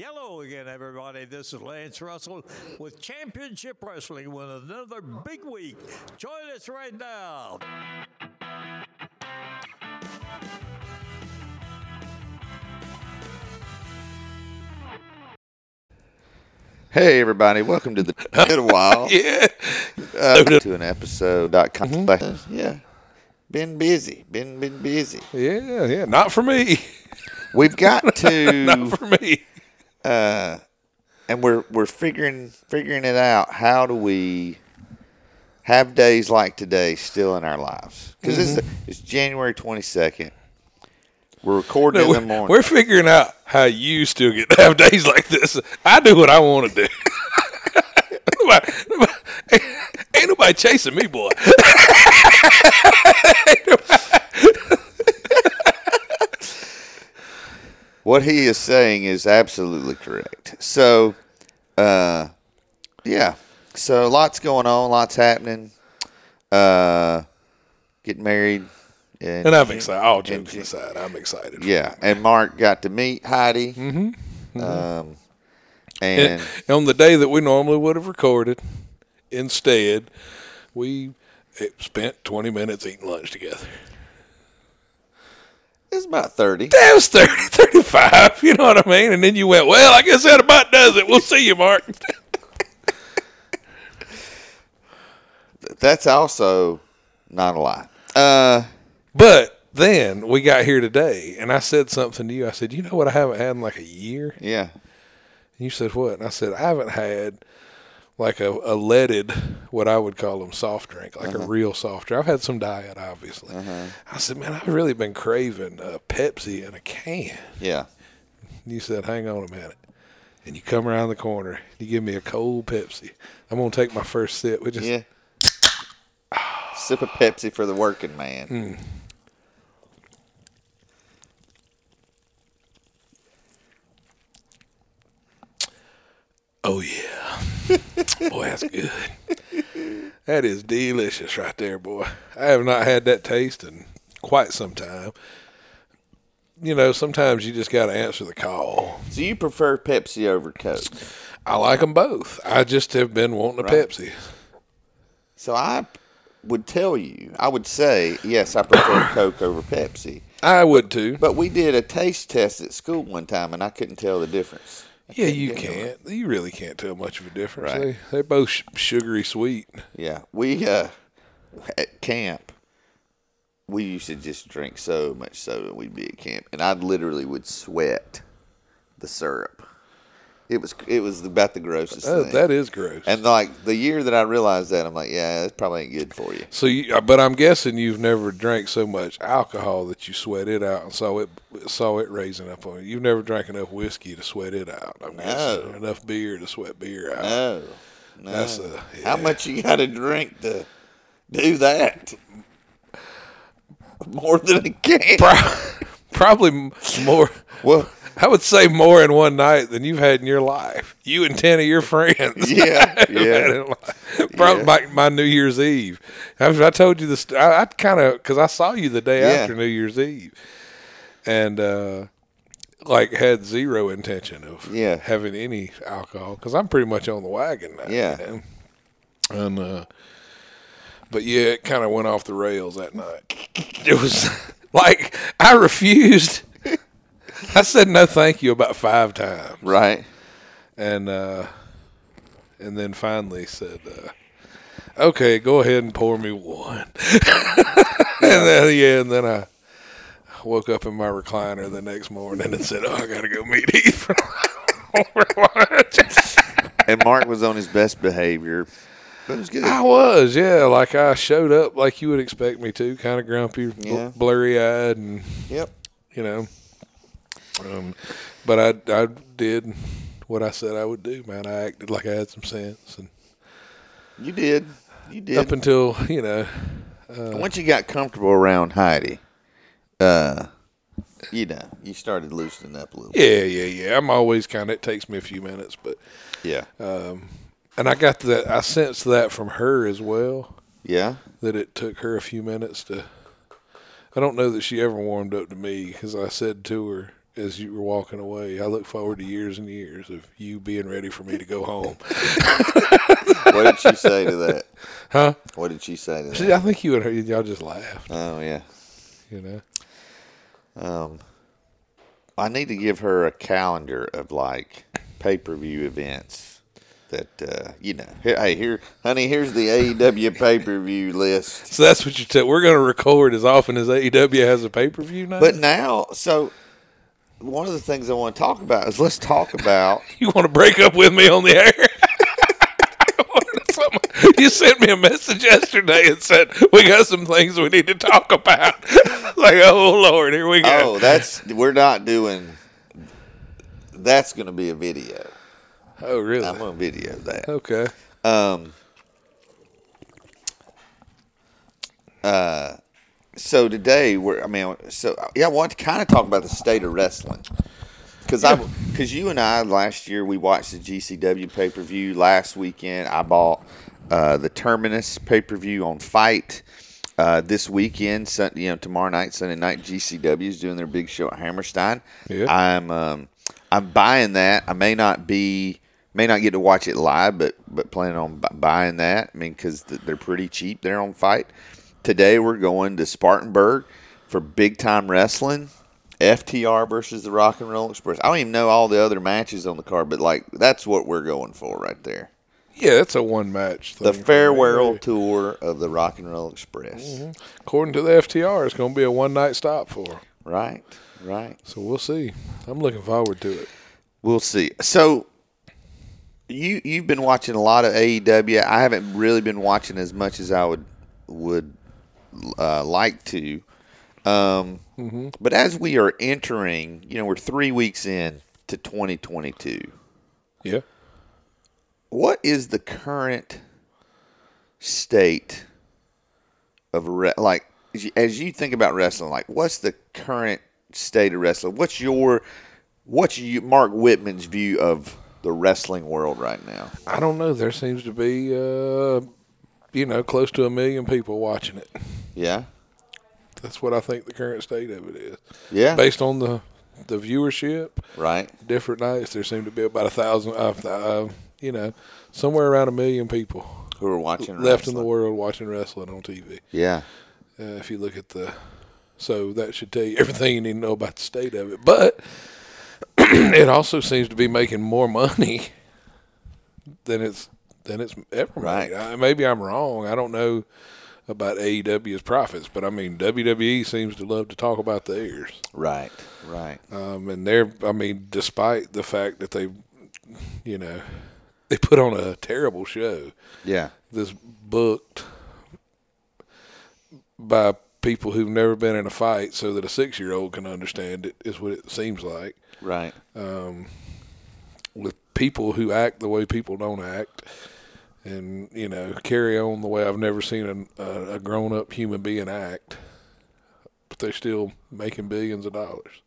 Hello again, everybody. This is Lance Russell with Championship Wrestling with another big week. Join us right now. Hey everybody, welcome to the been a while. Yeah. Uh, to an episode dot com. Yeah. Been busy. Been been busy. Yeah, yeah. Not for me. We've got to Not for me. Uh and we're we're figuring figuring it out. How do we have days like today still in our lives? Because it's, it's January twenty second. We're recording No, in the we're, morning. we're figuring out how you still get to have days like this. I do what I want to do. nobody, nobody, ain't, ain't nobody chasing me, boy. what he is saying is absolutely correct. So, uh, yeah. So lots going on, lots happening. Uh, getting married. And, And I'm excited. All and jokes Jan- aside, I'm excited. Yeah, and Mark got to meet Heidi. Mm-hmm. Um, and And on the day that we normally would have recorded, instead, we eh, spent 20 minutes eating lunch together. It's about thirty. That was 30, 35, you know what I mean? And then you went, well, I guess that about does it. We'll see you, Mark. That's also not a lie. Uh, But then we got here today, and I said something to you. I said, you know what I haven't had in like a year? yeah, And you said, what? And I said, I haven't had like a, a leaded, what I would call them, soft drink, like a real soft drink. I've had some diet, obviously. I said, man, I've really been craving a Pepsi in a can. yeah. And you said, hang on a minute. And you come around the corner, you give me a cold Pepsi. I'm going to take my first sip. We just, Yeah. Sip of Pepsi for the working man. Hmm. Oh yeah, boy, that's good. That is delicious right there, boy. I have not had that taste in quite some time. You know, sometimes you just got to answer the call. So you prefer Pepsi over Coke? I like them both. I just have been wanting a Right. Pepsi. So I would tell you, I would say, yes, I prefer Coke over Pepsi. I would too. But we did a taste test at school one time, and I couldn't tell the difference. I Yeah, you can't. You really can't tell much of a difference. Right. They, they're both sh- sugary sweet. Yeah, we uh, at camp, we used to just drink so much soda. We'd be at camp, and I literally would sweat the syrup. It was it was about the grossest Uh, thing. that is gross. and like the year that I realized that, I'm like, yeah, it probably ain't good for you. so, you, uh, but I'm guessing you've never drank so much alcohol that you sweat it out and saw it saw it raising up on you. You've never drank enough whiskey to sweat it out. I'm guessing No. enough beer to sweat beer out. No, no. That's a- How much you got to drink to do that? More than a can. Pro- Probably more. Well, I would say more in one night than you've had in your life. You and ten of your friends. yeah, yeah. Probably Yeah. my, my New Year's Eve. I, I told you this. I, I kind of because I saw you the day Yeah. after New Year's Eve, and uh, like had zero intention of Yeah. having any alcohol because I'm pretty much on the wagon now. Yeah. you know? and uh, but yeah, it kind of went off the rails that night. It was like I refused. I said no, thank you about five times Right. and uh, and then finally said, uh, "Okay, go ahead and pour me one." and then yeah, and then I woke up in my recliner the next morning and said, "Oh, I gotta go meet Heath for lunch." And Mark was on his best behavior. But it was good. I was, yeah, like I showed up like you would expect me to, kind of grumpy, Yeah. blurry eyed, and Yep. you know. Um, but I I did what I said I would do, man. I acted like I had some sense, and You did. You did. up until you know, Once you got comfortable around Heidi, uh, you know, you started loosening up a little. yeah, yeah, yeah. I'm always kind of. It takes me a few minutes, but Yeah. and I got that. I sensed that from her as well. yeah. That it took her a few minutes to. I don't know that she ever warmed up to me because I said to her as you were walking away. I look forward to years and years of you being ready for me to go home. What did she say to that? Huh? What did she say to See, that? I think you and her, y'all just laughed. Oh yeah. You know. Um, I need to give her a calendar of like pay per view events that uh, you know. Hey, here, honey, here's the AEW pay per view list. So that's what you said. We're going to record as often as AEW has a pay per view now. But now, so one of the things I want to talk about is let's talk about. you want to break up with me on the air? you sent me a message yesterday and said we got some things we need to talk about. like, oh Lord, here we go. Oh, that's we're not doing. That's going to be a video. Oh, really? I'm going to video that. okay. Um. Uh, so today we're. I mean, so yeah, I want to kind of talk about the state of wrestling because I because you and I last year we watched the GCW pay per view last weekend. I bought uh, the Terminus pay per view on FITE. Uh, this weekend, Sun, you know, tomorrow night, Sunday night, GCW is doing their big show at Hammerstein. Yeah. I'm um, I'm buying that. I may not be may not get to watch it live, but but planning on bu- buying that. I mean, because they're pretty cheap there on FITE. Today we're going to Spartanburg for big time wrestling. FTR versus the Rock and Roll Express. I don't even know all the other matches on the card, but like that's what we're going for right there. Yeah, that's a one match. The thing for me. farewell tour of the Rock and Roll Express. Mm-hmm. According to the FTR, it's going to be a one night stop for. Right, right. So we'll see. I'm looking forward to it. We'll see. So you you've been watching a lot of AEW. I haven't really been watching as much as I would would uh, like to. Um, But as we are entering, you know, we're three weeks in to 2022. Yeah. What is the current state of re- like as you, as you think about wrestling? Like, what's the current state of wrestling? What's your what's you, Mark Whitman's view of the wrestling world right now? I don't know. There seems to be, uh, you know, close to a million people watching it. Yeah, That's what I think the current state of it is. yeah, Based on the the viewership, right. different nights, there seem to be about a thousand, uh, uh, you know, somewhere around a million people Who are watching left in the world watching wrestling on TV. Yeah, Uh, if you look at the, so that should tell you everything you need to know about the state of it. But it also seems to be making more money than it's than it's ever Right. I, maybe I'm wrong. I don't know about AEW's profits, but I mean WWE seems to love to talk about theirs. right, right. Um, and they're, I mean, despite the fact that they, you know, they put on a terrible show Yeah, this booked by people who've never been in a fight so that a six year old can understand it is what it seems like right. with people who act the way people don't act and you know carry on the way I've never seen a, a, grown up human being act but they're still making billions of dollars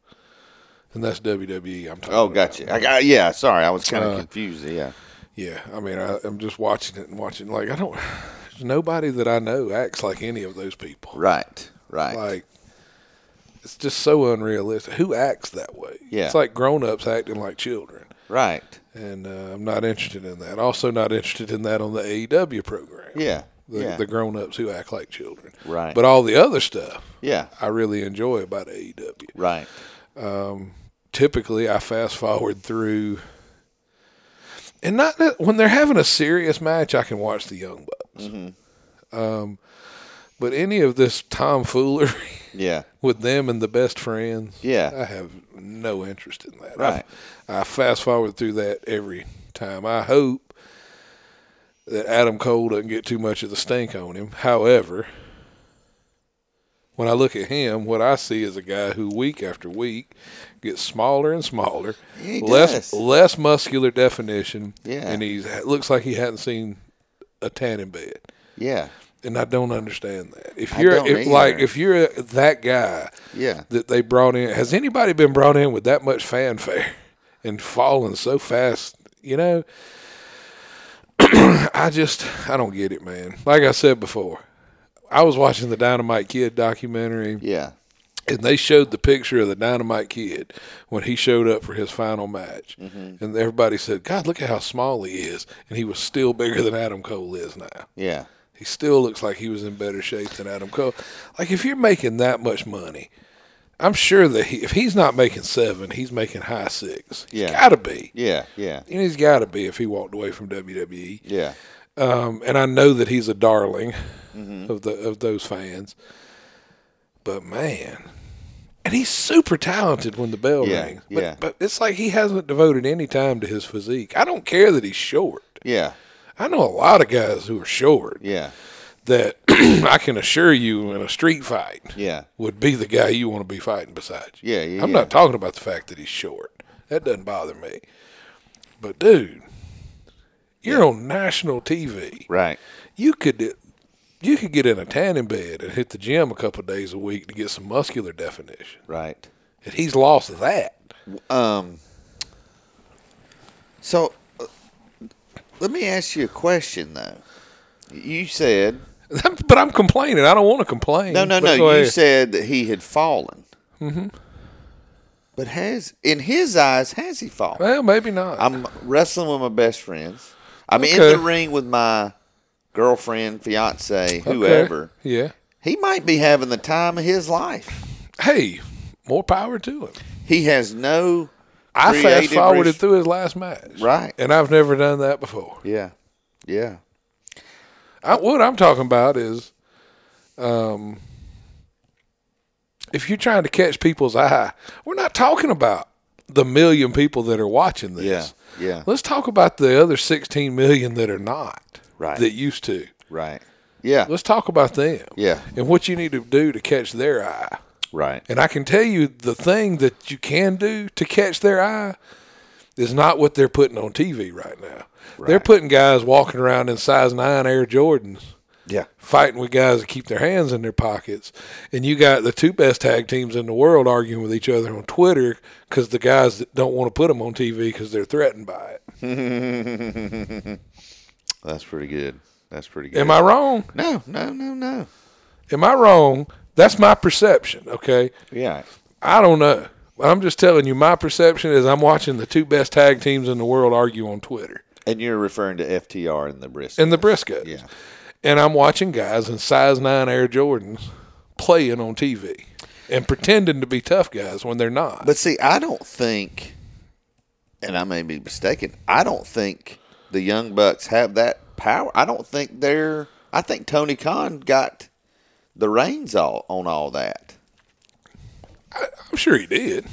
and that's WWE I'm talking Oh, gotcha. I got. Yeah, sorry, I was kind of Uh, confused. Yeah, Yeah, I mean, I, I'm just watching it and watching. Like, I don't. There's nobody that I know acts like any of those people. right, right. Like, it's just so unrealistic. Who acts that way? Yeah. It's like grown ups acting like children. right. And uh, I'm not interested in that. Also, not interested in that on the AEW program. Yeah, The, yeah, the grown ups who act like children. Right. But all the other stuff yeah, I really enjoy about AEW. right. typically I fast forward through, and not that when they're having a serious match, I can watch the Young Bucks. Mm-hmm. Um, but any of this tomfoolery Yeah, with them and the best friends, Yeah. I have no interest in that. Right. I, I fast forward through that every time. I hope that Adam Cole doesn't get too much of the stink on him. However, when I look at him, what I see is a guy who week after week gets smaller and smaller, He less does. less muscular definition, Yeah. and he looks like he hadn't seen a tanning bed. yeah, And I don't understand that. If I you're if, like if you're that guy yeah. that they brought in, has anybody been brought in with that much fanfare and fallen so fast? You know, I just I don't get it, man. Like I said before, I was watching the Dynamite Kid documentary, Yeah. and they showed the picture of the Dynamite Kid when he showed up for his final match, mm-hmm. and everybody said, "God, look at how small he is," and he was still bigger than Adam Cole is now. Yeah. He still looks like he was in better shape than Adam Cole. Like if you're making that much money, I'm sure that he, if he's not making seven, he's making high six. He's Yeah. got to be. Yeah. Yeah. And he's got to be if he walked away from WWE. Yeah. Um, and I know that he's a darling Mm-hmm. of the of those fans. But man, and he's super talented when the bell Yeah, rings. But, yeah. but it's like he hasn't devoted any time to his physique. I don't care that he's short. Yeah. I know a lot of guys who are short Yeah. that I can assure you in a street fight Yeah. would be the guy you want to be fighting besides you. Yeah, yeah, I'm yeah. not talking about the fact that he's short. That doesn't bother me. But dude, you're on national TV. Right. You could you could get in a tanning bed and hit the gym a couple of days a week to get some muscular definition. Right. And he's lost that. Um. So, let me ask you a question, though. You said but I'm complaining. I don't want to complain. no, no, no. You ahead. said that he had fallen. Mm-hmm. But has in his eyes has he fallen? well, maybe not. I'm wrestling with my best friends. I'm in the ring with my girlfriend, fiance, Okay. whoever. Yeah. He might be having the time of his life. Hey, more power to him. He has no. I fast forwarded through his last match. Right. And I've never done that before. Yeah. Yeah. I, what I'm talking about is, um, if you're trying to catch people's eye, we're not talking about the million people that are watching this. Yeah. Yeah. Let's talk about the other 16 million that are not. Right. That used to. Right. Yeah. Let's talk about them. Yeah. And what you need to do to catch their eye. Right. And I can tell you the thing that you can do to catch their eye is not what they're putting on TV right now. They're putting guys walking around in size 9 Air Jordans Yeah. fighting with guys that keep their hands in their pockets. And you got the two best tag teams in the world arguing with each other on Twitter because the guys that don't want to put them on TV because they're threatened by it. That's pretty good. That's pretty good. Am I wrong? No, no, no, no. Am I wrong? That's my perception, okay? Yeah. I don't know. I'm just telling you, my perception is I'm watching the two best tag teams in the world argue on Twitter And you're referring to FTR and the Briscoe. and the Briscoes. Yeah. And I'm watching guys in size 9 Air Jordans playing on TV and pretending to be tough guys when they're not. But see, I don't think, and I may be mistaken, I don't think the Young Bucks have that power. I don't think they're. I think Tony Khan got the reins all on all that. I'm sure he did.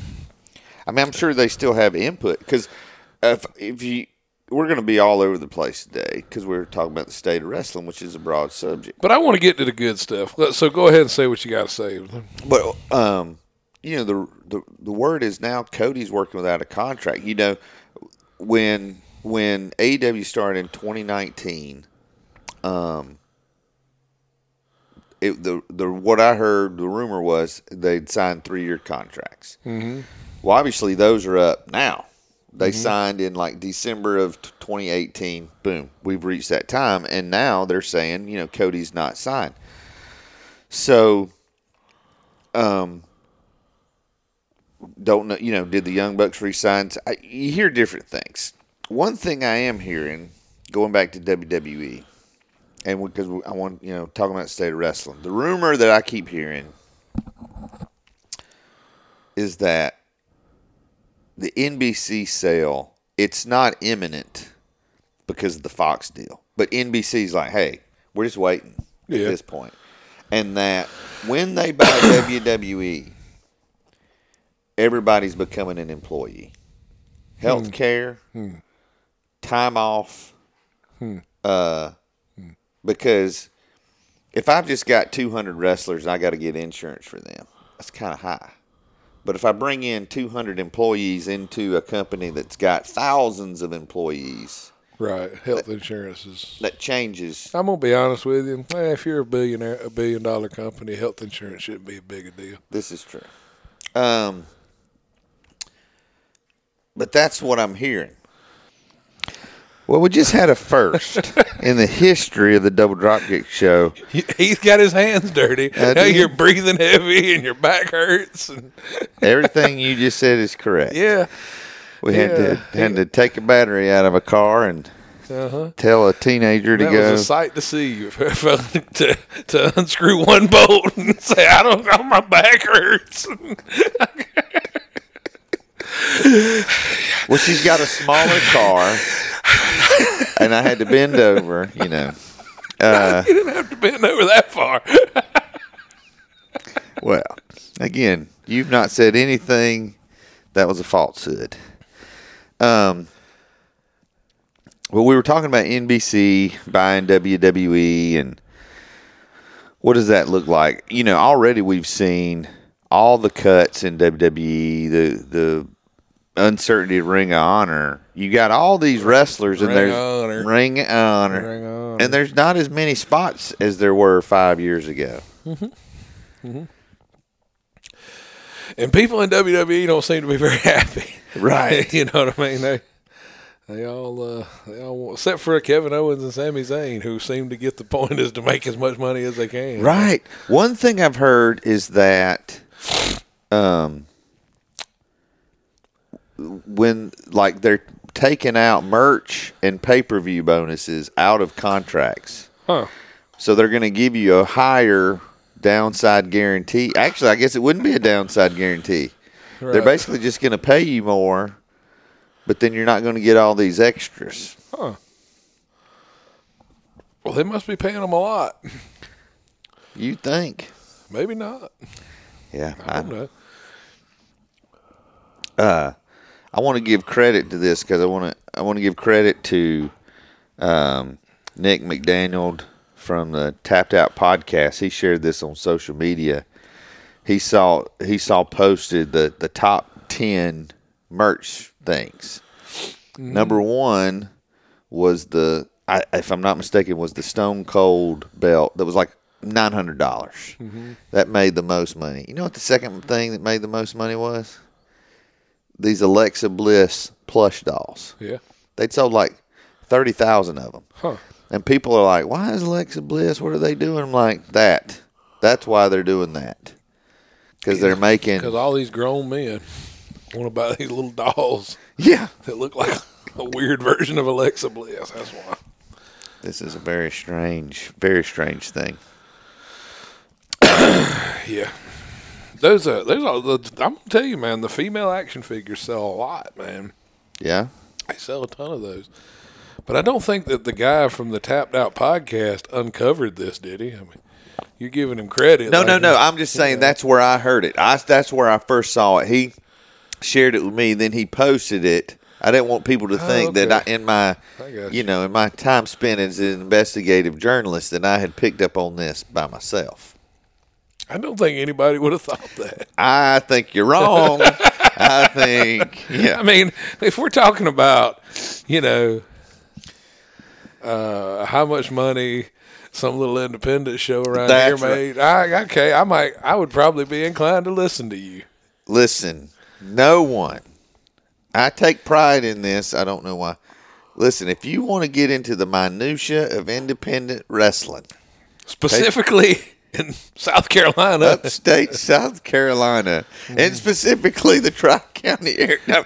I mean, I'm sure they still have input because if if you we're going to be all over the place today because we're talking about the state of wrestling, which is a broad subject. But I want to get to the good stuff. So go ahead and say what you got to say. But um, you know the, the the word is now Cody's working without a contract. You know when when AEW started in 2019, um, it the the what I heard the rumor was they'd signed three year contracts. Mm-hmm. Well, obviously those are up now. They signed in like December of 2018. Boom, we've reached that time, and now they're saying you know Cody's not signed. So um, don't know, you know, did the Young Bucks resign? I, you hear different things. One thing I am hearing, going back to WWE, and because I want, you know, talking about state of wrestling, the rumor that I keep hearing is that the NBC sale, it's not imminent because of the Fox deal. But NBC's like, hey, we're just waiting Yeah. at this point. And that when they buy WWE, everybody's becoming an employee. Hmm. Health care, hmm. time off, hmm. uh, because if I've just got 200 wrestlers and I got to get insurance for them, that's kind of high. But if I bring in 200 employees into a company that's got thousands of employees, Right. Health insurance is. that changes. I'm gonna be honest with you. Eh, if you're a billionaire, a billion dollar company, health insurance shouldn't be a big a deal. This is true. Um, but that's what I'm hearing. Well, we just had a first in the history of the Double Dropkick Show. He- He's got his hands dirty. Now you're breathing heavy and your back hurts. And, Everything you just said is correct. yeah. We had to had to take a battery out of a car and Uh-huh. tell a teenager to That go. was a sight to see. to, to unscrew one bolt and say, I don't know, my back hurts. Well, she's got a smaller car, and I had to bend over. You know. Uh, you didn't have to bend over that far. well, again, you've not said anything that was a falsehood. Um. Well, we were talking about NBC buying WWE and what does that look like? You know, already we've seen all the cuts in WWE, the the uncertainty Ring of Honor. You got all these wrestlers and Ring there's Honor. Ring of Honor. Ring of Honor. And there's not as many spots as there were five years ago. And people in WWE don't seem to be very happy. Right. you know what I mean? They they all uh, they all except for Kevin Owens and Sami Zayn, who seem to get the point is to make as much money as they can. Right. One thing I've heard is that um when like they're taking out merch and pay-per-view bonuses out of contracts. Huh. So they're going to give you a higher downside guarantee. Actually, I guess it wouldn't be a downside guarantee. They're basically just going to pay you more, but then you're not going to get all these extras. Huh. Well, they must be paying them a lot. You think? Maybe not. Yeah, I don't know. Uh, I want to give credit to this because I want to I want to give credit to um, Nick McDaniel from the Tapped Out podcast. He shared this on social media. He saw he saw posted the the top ten merch things. Number one was the I, if I'm not mistaken was the Stone Cold belt that was like nine hundred dollars. That made the most money. You know what the second thing that made the most money was? These Alexa Bliss plush dolls. Yeah. They'd sold like thirty thousand of them, Huh. and people are like, "Why is Alexa Bliss? What are they doing?" I'm like, "That. That's why they're doing that because they're making Because all these grown men want to buy these little dolls yeah." that look like a weird version of Alexa Bliss. That's why. This is a very strange, very strange thing. Yeah. Those uh, those are the, I'm gonna tell you, man. The female action figures sell a lot, man. Yeah, They sell a ton of those. But I don't think that the guy from the Tapped Out podcast uncovered this, did he? I mean, you're giving him credit. no, like- no, no. I'm just saying that's where I heard it. I that's where I first saw it. He shared it with me, then he posted it. I didn't want people to think that Oh, okay. I, in my, I you you. know, in my time spent as an investigative journalist, that I had picked up on this by myself. I don't think anybody would have thought that. I think you're wrong. I think, yeah. I mean, if we're talking about, you know, uh, how much money some little independent show around That's here right. made, I okay, I might, I would probably be inclined to listen to you. listen, no one. I take pride in this. I don't know why. Listen, if you want to get into the minutia of independent wrestling, Specifically in South Carolina, upstate South Carolina, and specifically the Tri County area. No.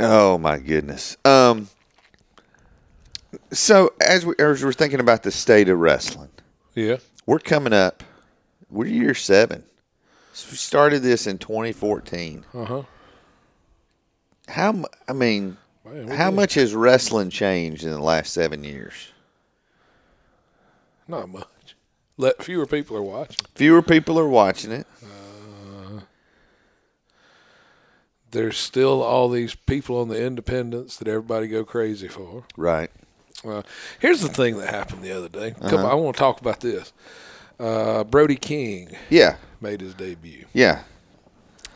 oh my goodness. Um. So as we as we're thinking about the state of wrestling, yeah, we're coming up. We're year seven. So we started this in 2014. uh huh. How I mean, Man, how much has wrestling changed in the last seven years? Not much. Let fewer people are watching. Fewer people are watching it. There's still all these people on the independents that everybody go crazy for. Right. Uh, here's the thing that happened the other day. Uh-huh. Couple, I want to talk about this. Uh, Brody King Yeah. made his debut, Yeah.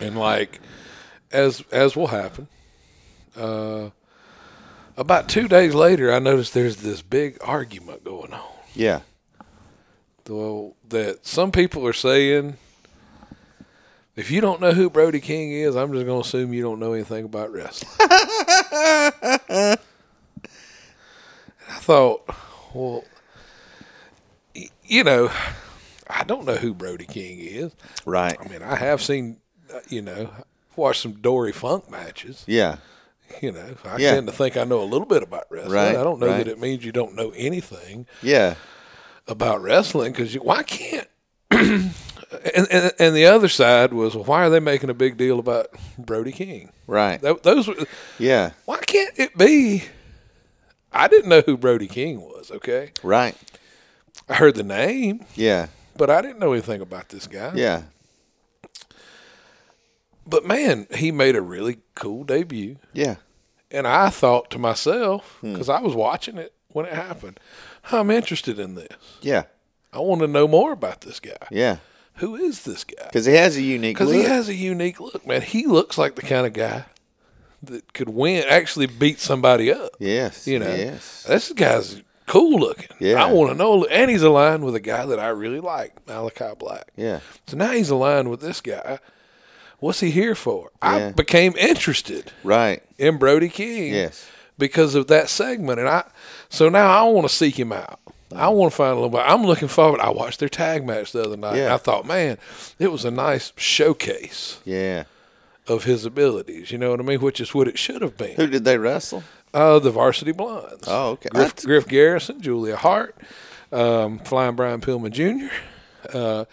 and like as as will happen, uh, about two days later, I noticed there's this big argument going on. Yeah. Well, that some people are saying If you don't know who Brody King is, I'm just going to assume you don't know anything about wrestling. I thought, well, you know, I don't know who Brody King is. Right. I mean, I have seen, uh, you know, watched some Dory Funk matches. Yeah. You know, I Yeah. tend to think I know a little bit about wrestling. Right, I don't know right. that it means you don't know anything Yeah. About wrestling because why can't? and, and and the other side was, well, why are they making a big deal about Brody King? Right. Tho- Those were, Yeah. why can't it be? I didn't know who Brody King was. Okay, Right. I heard the name, Yeah. but I didn't know anything about this guy. Yeah. But man, he made a really cool debut. Yeah. And I thought to myself, Hmm. because I was watching it when it happened, I'm interested in this. Yeah. I want to know more about this guy. Yeah. Who is this guy? Because he has a unique Because he has a unique look, man. He looks like the kind of guy that could win, actually beat somebody up. yes. You know, Yes. this guy's cool looking. Yeah. I want to know. And he's aligned with a guy that I really like, Malakai Black. Yeah. So now he's aligned with this guy. What's he here for? I became interested Right. in Brody King Yes. Because of that segment, and I. So now I want to seek him out. I want to find a little bit. I'm looking forward. I watched their tag match the other night. and Yeah. I thought, man, it was a nice showcase Yeah. of his abilities. You know what I mean? Which is what it should have been. Who did they wrestle? Uh, the Varsity Blondes. Oh, okay. Griff, That's- Griff Garrison, Julia Hart, um, Flying Brian Pillman Jr. Uh,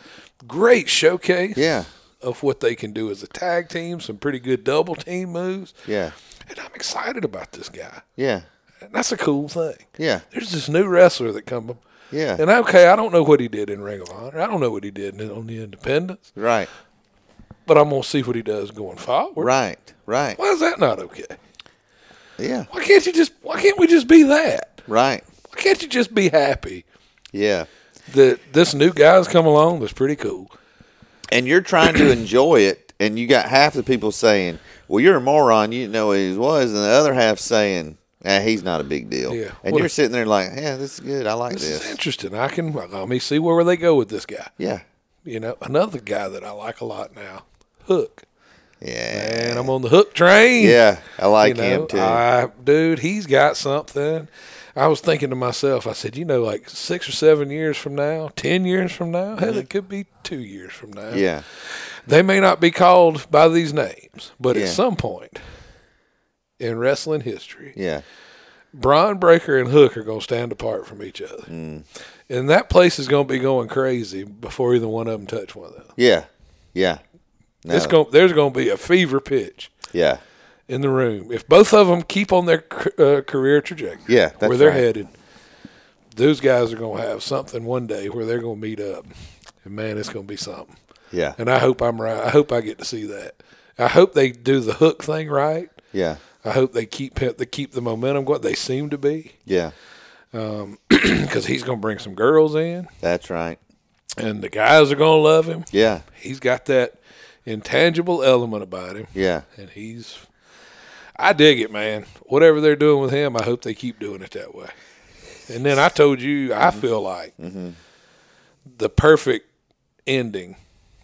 great showcase Yeah. of what they can do as a tag team. Some pretty good double team moves. Yeah. And I'm excited about this guy. Yeah. And that's a cool thing. Yeah. There's this new wrestler that come up. Yeah. And okay, I don't know what he did in Ring of Honor. I don't know what he did on the Independence, Right. but I'm gonna see what he does going forward. Right. Right. Why is that not okay? Yeah. Why can't you just? Why can't we just be that? Right. Why can't you just be happy Yeah. that this new guy's come along that's pretty cool? And you're trying to enjoy it, and you got half the people saying, "Well, you're a moron. You didn't know what he was," and the other half saying, "Ah, he's not a big deal." Yeah. And you're sitting there like, "Yeah, this is good. I like This this." is interesting. I can let me see where they go with this guy. Yeah. You know, another guy that I like a lot now, Hook. Yeah. And I'm on the Hook train. Yeah. I like you know, him too. I, dude, he's got something. I was thinking to myself, I said, you know, like six or seven years from now, ten years from now, hell, it could be two years from now. Mm-hmm. yeah. They may not be called by these names, but Yeah. at some point in wrestling history, Yeah. Bron Breakker and Hook are going to stand apart from each other. Mm. And that place is going to be going crazy before either one of them touch one of them. Yeah. Yeah. No. It's going, there's going to be a fever pitch yeah. In the room. If both of them keep on their uh, career trajectory, Yeah, that's where they're right. headed, those guys are going to have something one day where they're going to meet up. And man, it's going to be something. Yeah. And I hope I'm right. I hope I get to see that. I hope they do the hook thing right. Yeah. I hope they keep they keep the momentum what They seem to be Yeah. because he's going to bring some girls in, That's right. and the guys are going to love him. Yeah. He's got that intangible element about him, Yeah. and he's. I dig it, man. Whatever they're doing with him, I hope they keep doing it that way. And then I told you, I Mm-hmm. feel like the perfect ending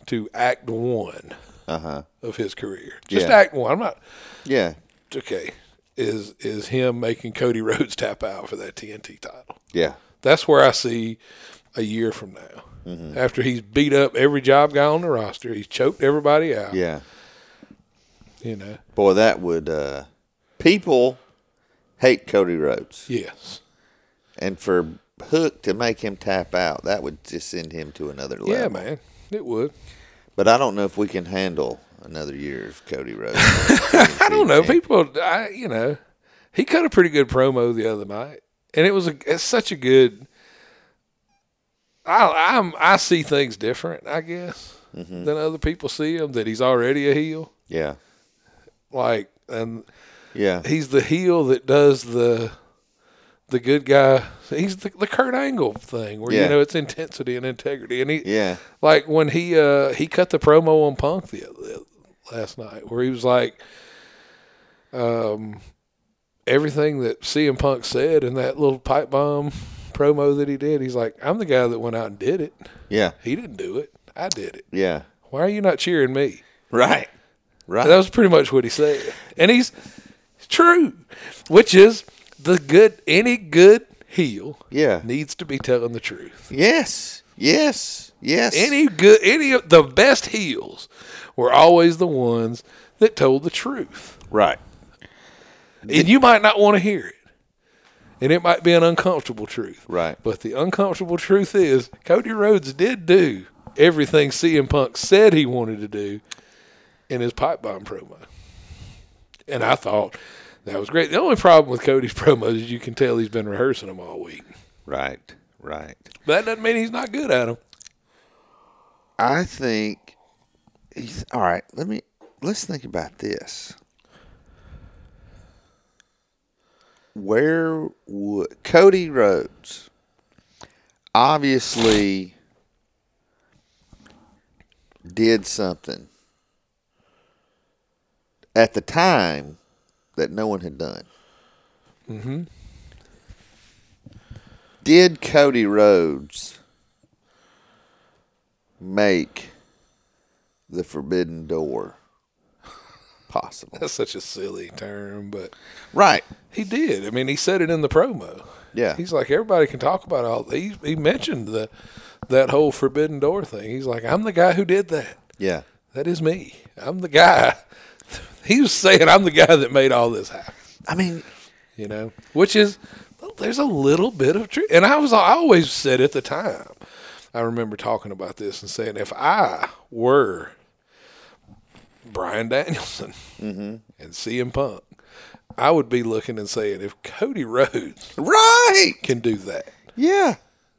to Act One Uh huh. of his career. Just Yeah. Act One. I'm not Yeah. okay. Is is him making Cody Rhodes tap out for that TNT title? Yeah. That's where I see a year from now. Mm-hmm. After he's beat up every job guy on the roster, he's choked everybody out. Yeah. You know. Boy, that would. uh People hate Cody Rhodes, Yes. and for Hook to make him tap out, that would just send him to another level. Yeah, man. It would. But I don't know if we can handle another year of Cody Rhodes. I don't know. People, I, you know, he cut a pretty good promo the other night, and it was a, it's such a good. I I'm I see things different, I guess, Mm-hmm. than other people see him. That he's already a heel, Yeah. Like, and Yeah. he's the heel that does the the good guy. He's the, the Kurt Angle thing, where Yeah. you know it's intensity and integrity, and he Yeah. like when he uh he cut the promo on Punk the, the last night, where he was like, um, everything that CM Punk said in that little pipe bomb promo that he did. He's like, I'm the guy that went out and did it. Yeah. He didn't do it. I did it. Yeah. Why are you not cheering me? Right. Right. That was pretty much what he said, and he's true, which is the good. Any good heel yeah. needs to be telling the truth. Yes. Yes. Yes. Any good, any of the best heels were always the ones that told the truth, right. and you might not want to hear it, and it might be an uncomfortable truth. Right. But the uncomfortable truth is Cody Rhodes did do everything CM Punk said he wanted to do in his pipe bomb promo. And I thought that was great. The only problem with Cody's promos is you can tell he's been rehearsing them all week. Right. Right. But that doesn't mean he's not good at them. I think he's all right. Let me let's think about this. Where would Cody Rhodes obviously did something at the time that no one had done? Mm-hmm. Did Cody Rhodes make the forbidden door possible? That's such a silly term, but Right. he did. I mean, he said it in the promo. Yeah. He's like, everybody can talk about all. He he mentioned the that whole forbidden door thing. He's like, I'm the guy who did that. yeah. That is me. I'm the guy. He was saying I'm the guy that made all this happen. I mean, You know, which is there's a little bit of truth. And I was I always said at the time, I remember talking about this and saying if I were Bryan Danielson mm-hmm. and CM Punk, I would be looking and saying if Cody Rhodes right. can do that, Yeah.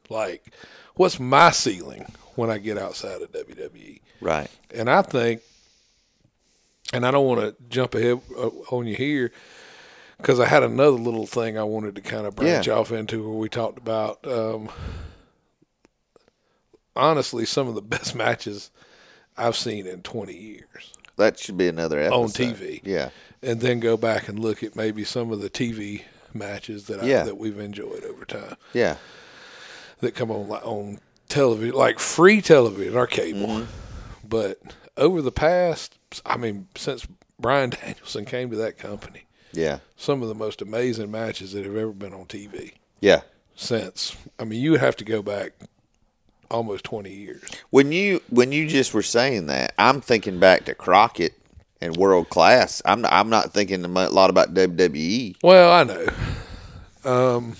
like what's my ceiling when I get outside of WWE? Right. And I think, and I don't want to jump ahead uh, on you here, because I had another little thing I wanted to kind of branch Yeah. off into where we talked about, um, honestly, some of the best matches I've seen in 20 years. That should be another episode. On TV. Yeah. And then go back and look at maybe some of the TV matches that I, Yeah. that we've enjoyed over time Yeah. that come on on television, like free television or cable. Mm-hmm. But over the past, I mean, since Bryan Danielson came to that company, Yeah. some of the most amazing matches that have ever been on TV. Yeah. Since I mean, you have to go back almost twenty years. When you when you just were saying that, I'm thinking back to Crockett and World Class. I'm I'm not thinking a lot about. WWE. Well, I know, um,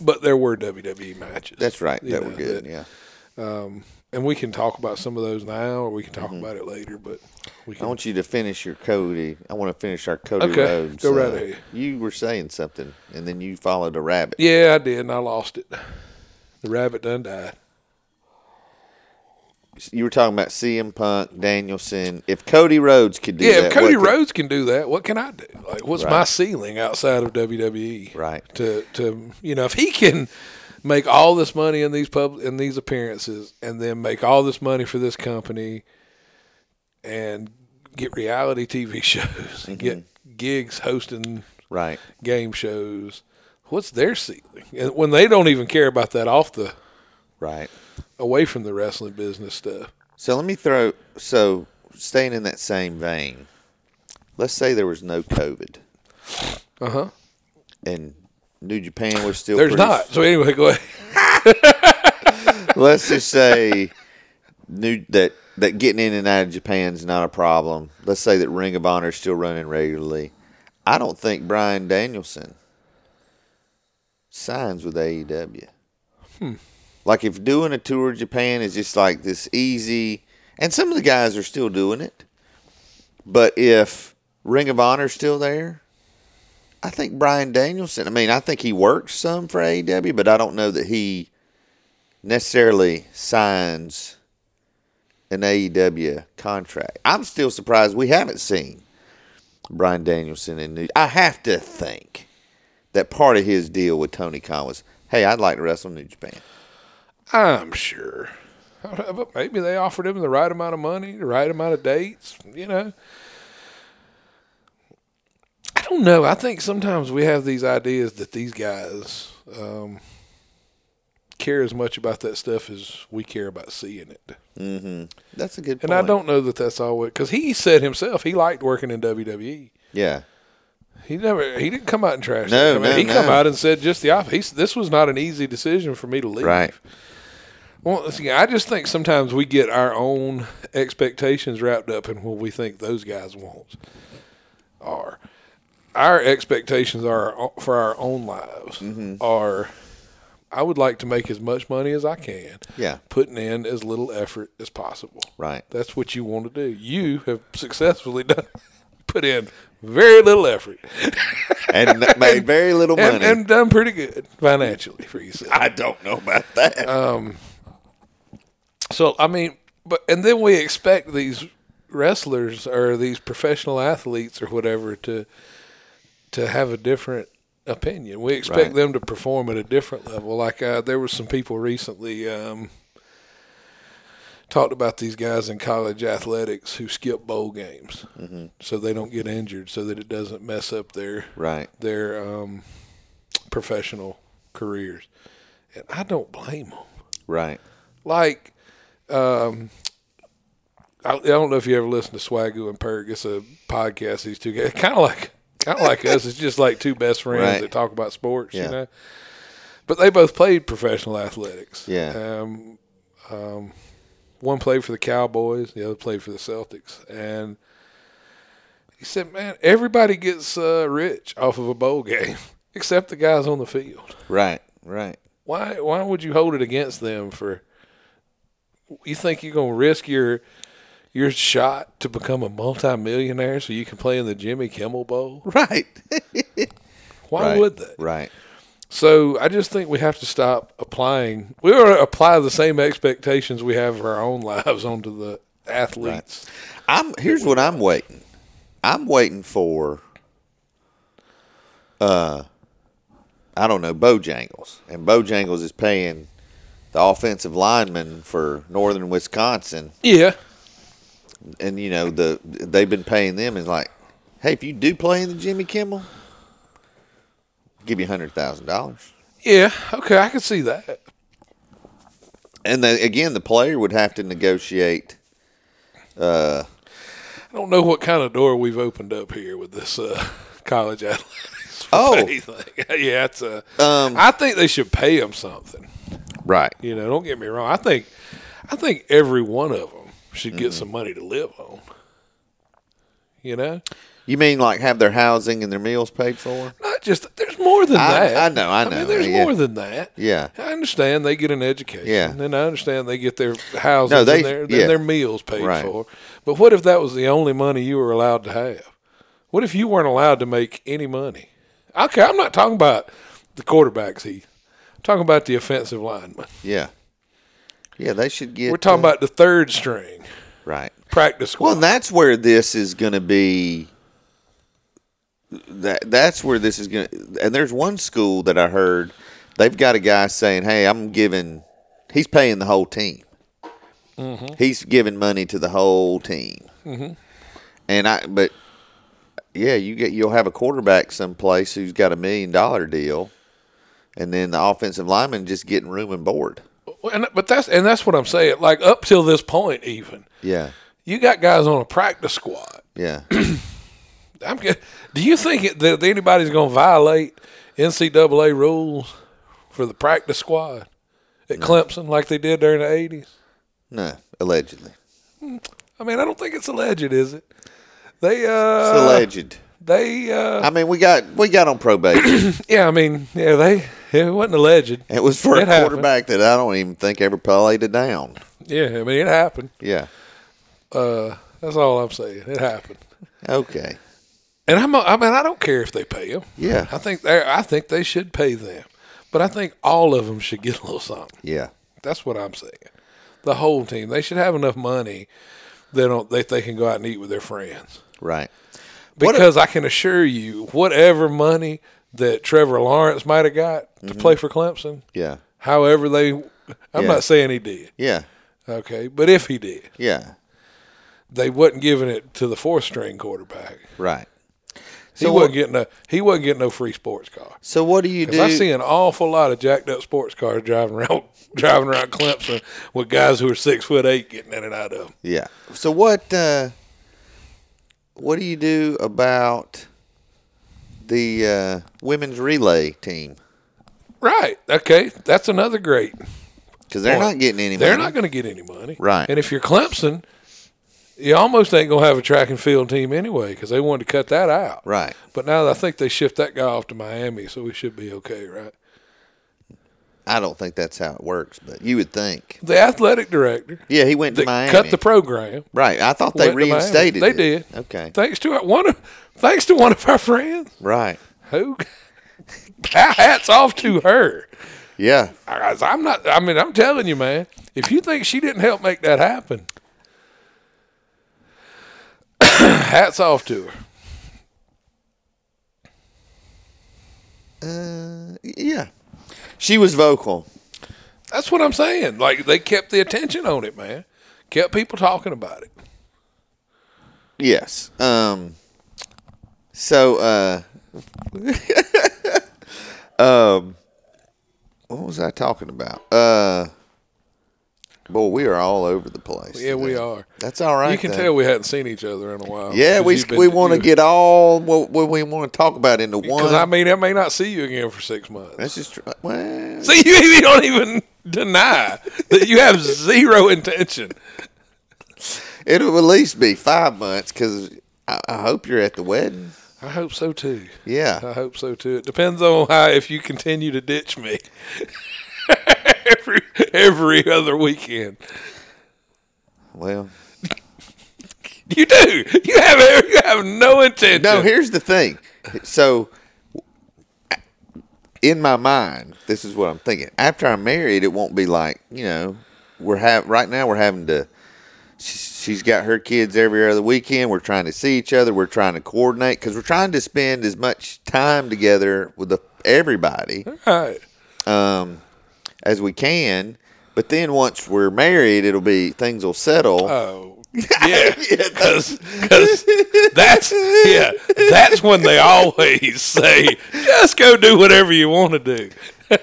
but there were WWE matches. That's right. That know, were good. that- yeah. And we can talk about some of those now, or we can talk about it later. But we I want you to finish your Cody. I want to finish our Cody Okay, Rhodes. go right uh, ahead. You were saying something, and then you followed a rabbit. yeah, I did, and I lost it. The rabbit done died. You were talking about CM Punk, Danielson. If Cody Rhodes could do Yeah, that, if Cody could- Rhodes can do that, what can I do? Like, what's Right. my ceiling outside of WWE? Right. To to you know, if he can make all this money in these pub in these appearances, and then make all this money for this company, and get reality TV shows, and get gigs hosting right, game shows, what's their ceiling? And when they don't even care about that off the right. away from the wrestling business stuff. So let me throw. So staying in that same vein, let's say there was no COVID Uh huh. and New Japan was still. There's not. So anyway, go ahead. Let's just say new that that getting in and out of Japan's not a problem. Let's say that Ring of Honor is still running regularly. I don't think Bryan Danielson signs with AEW. Hmm. Like if doing a tour of Japan is just like this easy, and some of the guys are still doing it. But if Ring of Honor's still there, I think Bryan Danielson. I mean, I think he works some for AEW, but I don't know that he necessarily signs an AEW contract. I'm still surprised we haven't seen Bryan Danielson in New. I have to think that part of his deal with Tony Khan was, "Hey, I'd like to wrestle New Japan." I'm sure. But maybe they offered him the right amount of money, the right amount of dates, you know. I don't know. I think sometimes we have these ideas that these guys um, care as much about that stuff as we care about seeing it. That's a good And point. I don't know that that's always because he said himself he liked working in WWE. Yeah. He never he didn't come out and trash. No, it. I mean, no, he come out and said just the opposite. He This was not an easy decision for me to leave. Right. Well, see, I just think sometimes we get our own expectations wrapped up in what we think those guys want. Are our expectations are for our own lives Mm-hmm. are I would like to make as much money as I can, Yeah. putting in as little effort as possible. Right. That's what you want to do. You have successfully done put in very little effort And made very little money. and, and done pretty good financially for yourself. I don't know about that. Um so I mean, but and then we expect these wrestlers or these professional athletes or whatever to to have a different opinion. We expect Right. them to perform at a different level. Like uh, there were some people recently um, talked about these guys in college athletics who skip bowl games so they don't get injured, so that it doesn't mess up their right. their um, professional careers. And I don't blame them Right. like um I, I don't know if you ever listen to Swagoo and Perk. It's a podcast. These two guys, kind of like, kind of like us. It's just like two best friends Right. that talk about sports, Yeah. you know. But they both played professional athletics. Yeah. Um, um, one played for the Cowboys, the other played for the Celtics, and he said, "Man, everybody gets uh, rich off of a bowl game, except the guys on the field." Right. Right. Why why would you hold it against them for you think you're gonna risk your your shot to become a multimillionaire so you can play in the Jimmy Kimmel Bowl? Right. Why right. would they? Right. So I just think we have to stop applying we ought to apply the same expectations we have for our own lives onto the athletes. I'm here's what I'm waiting. I'm waiting for uh I don't know, Bojangles. And Bojangles is paying the offensive lineman for northern Wisconsin Yeah. And you know, the they've been paying them is like, Hey, if you do play in the Jimmy Kimmel, give you a hundred thousand dollars. Yeah, okay, I can see that. And then again the player would have to negotiate I don't know what kind of door we've opened up here with this uh, college athletics. Oh. yeah, it's a. Um, I think they should pay them something. Right. You know, don't get me wrong. I think, I think every one of them should Mm-hmm. get some money to live on. You know, You mean like have their housing and their meals paid for? not just there's more than I- that. I know, I know, mean, there's yeah. more than that. Yeah. I understand they get an education. Yeah. And I understand they get their housing No, they- and, their, yeah. their meals paid Right. for. But what if that was the only money you were allowed to have? What if you weren't allowed to make any money? Okay, I'm not talking about the quarterbacks, Heath. I'm talking about the offensive linemen. Yeah. Yeah, they should get We're talking uh, about the third string right. practice squad. Well, that's where this is going to be. That that's where this is going. to And there's one school that I heard they've got a guy saying, "Hey, I'm giving." He's paying the whole team. He's giving money to the whole team. And I, but yeah, you get you'll have a quarterback someplace who's got a million dollar deal, and then the offensive lineman just getting room and board. And, but that's and that's what I'm saying. Like up till this point, even Yeah, you got guys on a practice squad. yeah. I'm. Do you think that anybody's going to violate NCAA rules for the practice squad at Clemson like they did during the '80s? no, allegedly. I mean, I don't think it's alleged, is it? They uh, It's alleged. they uh, I mean, we got we got on probation. yeah. I mean, yeah, they it wasn't alleged. it was for It a happened. quarterback that I don't even think ever played it down. Yeah, I mean, it happened. Yeah. Uh, that's all I'm saying. It happened. Okay. And I'm, I mean, I don't care if they pay them. Yeah. I think they, I think they should pay them, but I think all of them should get a little something. Yeah. That's what I'm saying. The whole team, they should have enough money that don't, that they can go out and eat with their friends. Right. Because I can assure you, whatever money that Trevor Lawrence might have got to play for Clemson, Yeah. however they, I'm Yeah. not saying he did, Yeah. okay, but if he did, Yeah. they wasn't giving it to the fourth string quarterback. Right. He wasn't what- getting no. He wasn't getting no free sports car. So what do you do? I see an awful lot of jacked up sports cars driving around, driving around Clemson with guys who are six foot eight getting in and out of them. Yeah. So what? Uh, what do you do about the uh, women's relay team? Right. Okay. That's another great. Because they're Well, not getting any. They're money. not going to get any money. Right. And if you're Clemson, you almost ain't going to have a track and field team anyway because they wanted to cut that out. Right. But now I think they shift that guy off to Miami, so we should be okay, right? I don't think that's how it works, but you would think. The athletic director Yeah, he went to Miami. cut the program. right. I thought they reinstated. They it. did. Okay. Thanks to one of, thanks to one of our friends Right. who hats off to her. Yeah. I- I'm not. I mean, I'm telling you, man. If you think she didn't help make that happen, hats off to her. Uh, yeah. She was vocal. That's what I'm saying. Like they kept the attention on it, man. Kept people talking about it. Yes. Um. So, uh, um, what was I talking about? Uh, boy, we are all over the place. Yeah, we are. That's all right. you can though. tell we hadn't seen each other in a while. Yeah, we been- we want to get all what, what we want to talk about into one. Because I mean, I may not see you again for six months. That's just tr- uh, well. See, you, you don't even deny that you have zero intention. It'll at least be five months because I, I hope you're at the wedding. I hope so too. Yeah. I hope so too. It depends on how if you continue to ditch me every every other weekend. Well, You do. You have you have no intention. no. Here's the thing. So, in my mind, this is what I'm thinking. After I'm married, it won't be like you know we're have right now. We're having to. she's- got her kids every other weekend. We're trying to see each other. We're trying to coordinate because we're trying to spend as much time together with the, everybody. Right. um, as we can. But then once we're married, it'll be things will settle. Oh. Yeah, because that's yeah, that's when they always say, "Just go do whatever you want to do."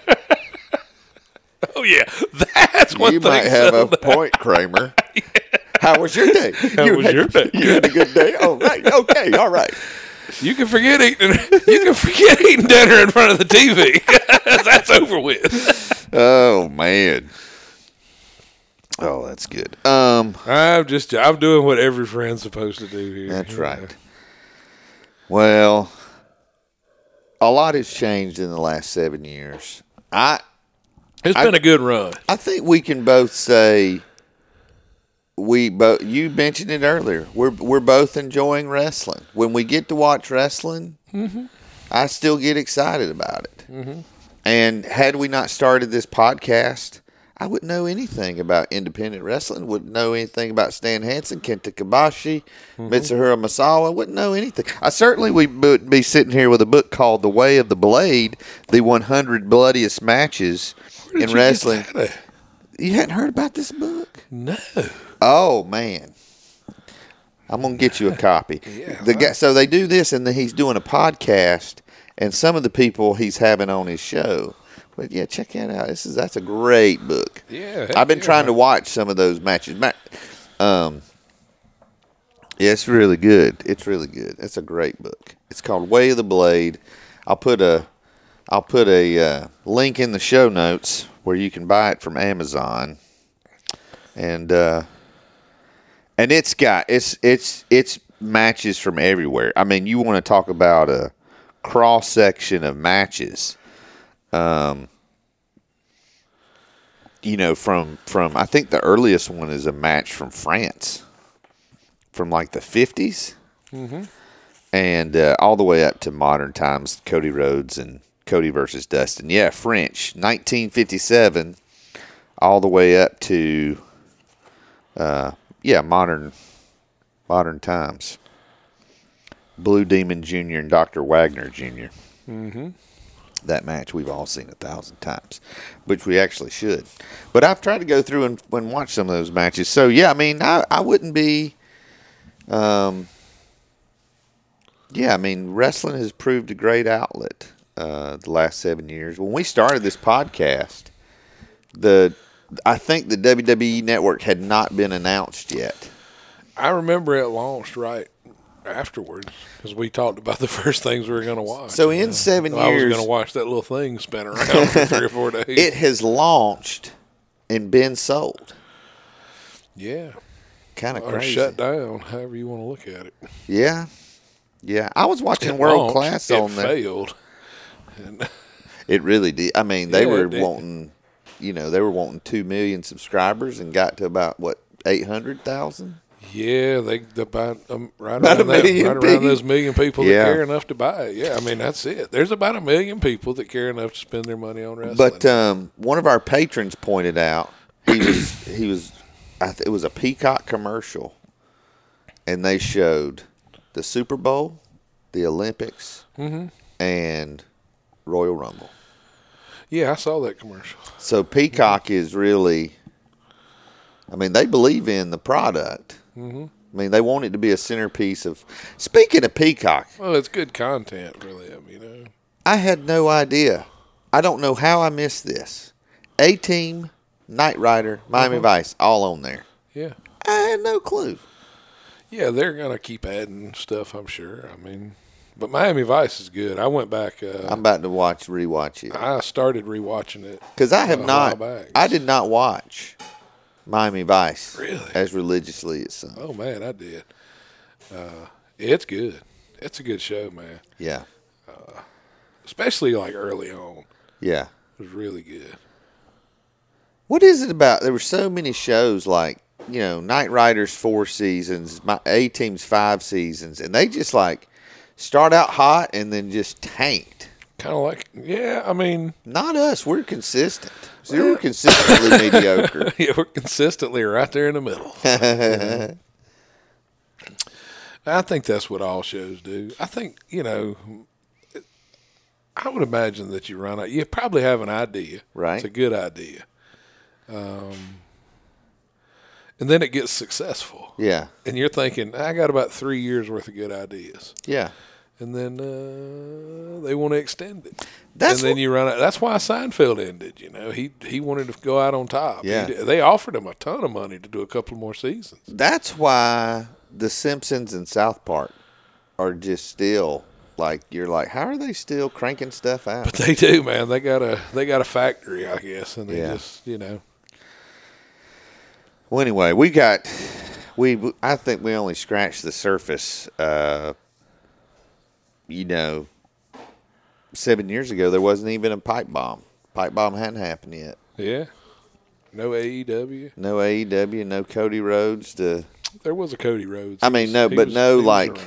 oh yeah, that's when you might have a down. point, Kramer. How was your day? How you was had, your day? You had a good day. Oh, right. Okay. All right. You can forget eating. You can forget eating dinner in front of the TV. that's over with. Oh man. Oh, that's good. Um, I'm just. I'm doing what every friend's supposed to do here. that's right. Well, a lot has changed in the last seven years. I It's I- been a good run. I think we can both say we both. You mentioned it earlier. We're we're both enjoying wrestling. When we get to watch wrestling, I still get excited about it. And had we not started this podcast, I wouldn't know anything about independent wrestling. Wouldn't know anything about Stan Hansen, Kenta Kobashi, Mitsuharu Misawa. Wouldn't know anything. I certainly would be sitting here with a book called The Way of the Blade: The 100 Bloodiest Matches in wrestling. You hadn't heard about this book? No. Oh man, I'm gonna get you a copy. Yeah, the guy, so they do this, and then he's doing a podcast, and some of the people he's having on his show. But yeah, check that out. This is that's a great book. Yeah. I've been yeah. trying to watch some of those matches. Um, yeah, it's really good. It's really good. It's a great book. It's called Way of the Blade. I'll put a I'll put a uh, link in the show notes where you can buy it from Amazon. And uh, and it's got it's it's it's matches from everywhere. I mean, you want to talk about a cross section of matches. Um, you know, from from I think the earliest one is a match from France, from like the 50s and uh, all the way up to modern times. Cody Rhodes and Cody versus Dustin. Yeah, French, 1957, all the way up to uh, yeah, modern modern times. Blue Demon Jr. and Dr. Wagner junior that match we've all seen a thousand times, which we actually should. But I've tried to go through and, and watch some of those matches. So yeah, I mean, I, I wouldn't be, um, Yeah, I mean, wrestling has proved a great outlet uh, the last seven years. When we started this podcast, the I think the WWE Network had not been announced yet. I remember it launched right afterwards because we talked about the first things we were going to watch. So in seven I was going to watch that little thing spin around for three or four days. it has launched and been sold. yeah, Kind of crazy. shut down, however you want to look at it. Yeah, yeah. I was watching It World launched, Class it on there. failed. And It really did. I mean, they Yeah, were wanting, you know, they were wanting two million subscribers and got to about what eight hundred thousand. yeah, they the about um, right About around that, million right around people. those million people Yeah. that care enough to buy it. Yeah, I mean that's it. There's about a million people that care enough to spend their money on wrestling. But um, one of our patrons pointed out he was he was I th- it was a Peacock commercial, and they showed the Super Bowl, the Olympics, Mm-hmm. and Royal Rumble. Yeah, I saw that commercial. So Peacock is really, I mean, they believe in the product. Mm-hmm. I mean, they want it to be a centerpiece of. Speaking of Peacock, Well, it's good content really. them, you know. I had no idea. I don't know how I missed this. A Team, Knight Rider, Miami Uh-huh. Vice, all on there. Yeah, I had no clue. yeah, they're gonna keep adding stuff. I'm sure. I mean, but Miami Vice is good. I went back. Uh, I'm about to watch, rewatch it I started rewatching it. because I have not. I did not watch Miami Vice Really? as religiously as some. Oh man, I did. Uh, it's good. It's a good show, man. Yeah, Especially like early on, yeah. it was really good. What is it about? There were so many shows like you know Knight Riders four seasons, my A Team's five seasons, and they just like start out hot and then just tanked. Kind of like, yeah. I mean, Not us. We're consistent. So we're consistently mediocre. yeah, we're consistently right there in the middle. I think that's what all shows do. I think you know. I would imagine that you run out. You probably have an idea. Right. It's a good idea. Um, and then it gets successful, Yeah, and you're thinking, I got about three years worth of good ideas. yeah. And then uh, they want to extend it. That's and then you run out. That's why Seinfeld ended. You know, he he wanted to go out on top. Yeah. did- they offered him a ton of money to do a couple more seasons. That's why The Simpsons and South Park are just still like you're like, how are they still cranking stuff out? But they do, man. They got a they got a factory, I guess, and they Yeah. just you know. Well, anyway, we got we. I think we only scratched the surface. Uh, you know, seven years ago there wasn't even a pipe bomb. Pipe bomb hadn't happened yet. Yeah. No AEW. No AEW, no Cody Rhodes. To There was a Cody Rhodes. I mean, no, he but was- no, like-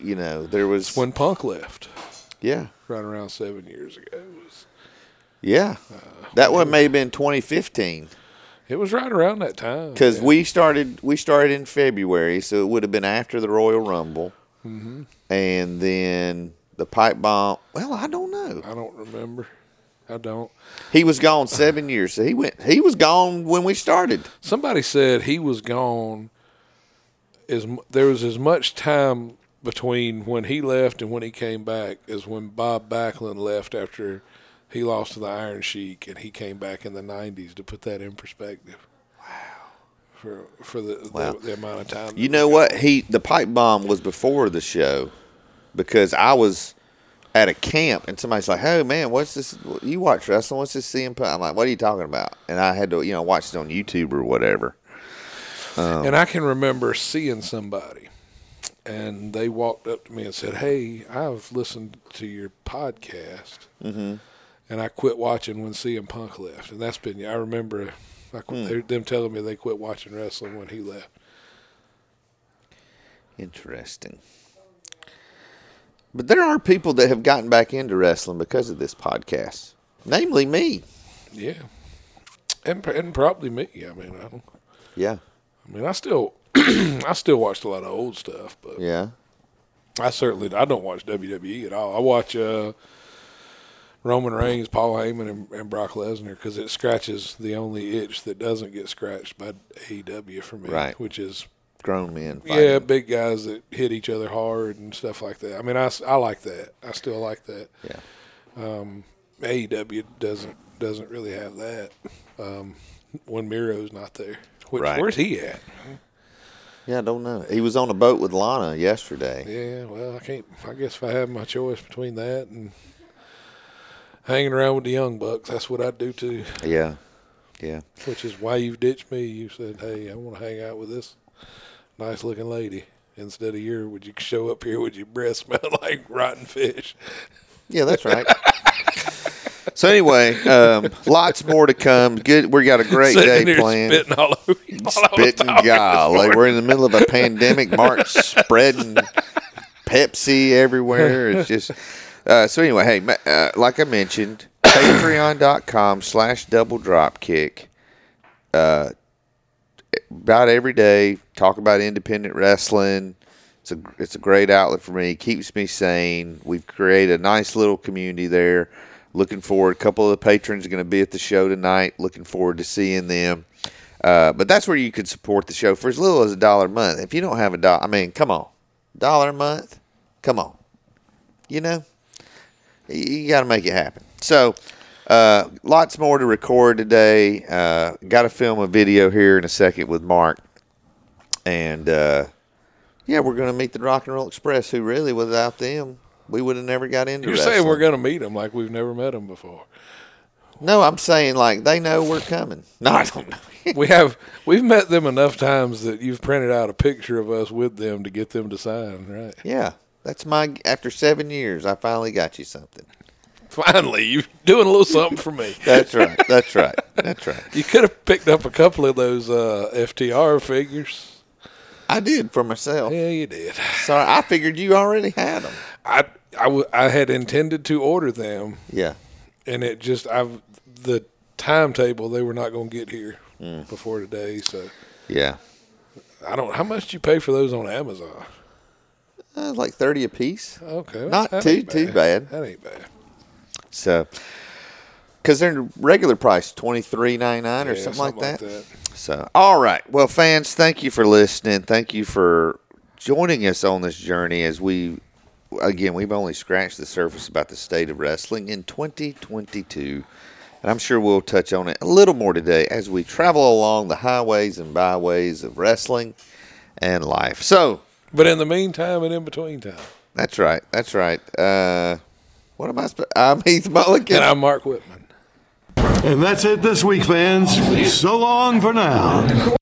you know, there was when Punk left, yeah, right around seven years ago. It was, yeah. that one may have been 2015 it was right around that time. because yeah. we started we started in February, so it would have been after the Royal Rumble, Mm-hmm. And then the pipe bomb. Well, I don't know. I don't remember. I don't. He was gone seven years. So he went. He was gone when we started. Somebody said he was gone. As there was as much time between when he left and when he came back as when Bob Backlund left after he lost to the Iron Sheik and he came back in the '90s. To put that in perspective, wow, for for the Wow. the, the amount of time. You know what? He the pipe bomb was before the show because I was at a camp and somebody's like, "Hey man, what's this? You watch wrestling? What's this CM Punk?" I'm like, "What are you talking about?" And I had to you know watch it on YouTube or whatever. And I can remember seeing somebody, and they walked up to me and said, "Hey, I've listened to your podcast, Mm-hmm. and I quit watching when CM Punk left." And that's been I remember I quit, Hmm. them telling me they quit watching wrestling when he left. Interesting. But there are people that have gotten back into wrestling because of this podcast, namely me. Yeah, and and probably me. I mean, I don't. Yeah, I mean, I still I still watched a lot of old stuff, but yeah, I certainly I don't watch WWE at all. I watch uh, Roman Reigns, Paul Heyman, and, and Brock Lesnar because it scratches the only itch that doesn't get scratched by AEW for me, Right. which is grown men. Fighting. Yeah, big guys that hit each other hard and stuff like that. I mean, I, I like that. I still like that. Yeah. AEW doesn't doesn't really have that um, when Miro's not there. Which, Right. Where's he at? Yeah, I don't know. He was on a boat with Lana yesterday. Yeah, well, I can't. I guess if I had my choice between that and hanging around with the young bucks, that's what I'd do too. Yeah. Yeah. Which is why you've ditched me. You said, "Hey, I want to hang out with this nice looking lady." Instead of your, would you show up here with your breath smell like rotten fish? Yeah, that's right. so anyway, um, lots more to come. Good. We got a great Sitting day planned. spitting all over you. while I was spitting this Like we're in the middle of a pandemic. Mark's spreading Pepsi everywhere. It's just uh, so. Anyway, hey, uh, like I mentioned, Patreon.com slash Double Dropkick. Uh, about every day, talk about independent wrestling. It's a it's a great outlet for me. Keeps me sane. We've created a nice little community there. Looking forward. A couple of the patrons are going to be at the show tonight. Looking forward to seeing them. Uh, but that's where you can support the show for as little as a dollar a month. If you don't have a dollar, I mean, come on, dollar a month, come on. You know, you, you got to make it happen. So, uh, lots more to record today. Uh, got to film a video here in a second with Mark, and uh, yeah, we're going to meet the Rock and Roll Express. Who really, without them, we would have never got into. You're saying we're going to meet them like we've never met them before. No, I'm saying like they know we're coming. No, I don't know. We have we've met them enough times that you've printed out a picture of us with them to get them to sign, right? Yeah, that's my. After seven years, I finally got you something. Finally, you're doing a little something for me. That's right. That's right. That's right. You could have picked up a couple of those uh, FTR figures. I did for myself. Yeah, you did. Sorry, I figured you already had them. I I, w- I had intended to order them, Yeah. and it just I've the timetable they were not going to get here Mm. before today. So Yeah. I don't. How much do you pay for those on Amazon? Uh, like thirty a piece. Okay, Not too- ain't too bad. That ain't bad. So, because they're regular price twenty three ninety nine or Yeah, something, like, that. that. So, all right. Well, fans, thank you for listening. Thank you for joining us on this journey as we, again, we've only scratched the surface about the state of wrestling in 2022. And I'm sure we'll touch on it a little more today as we travel along the highways and byways of wrestling and life. So, But in the meantime and in between time, that's right. That's right. Uh, what am I? Sp- I'm Heath Mullikin. and I'm Mark Whitman. And that's it this week, fans. So long for now.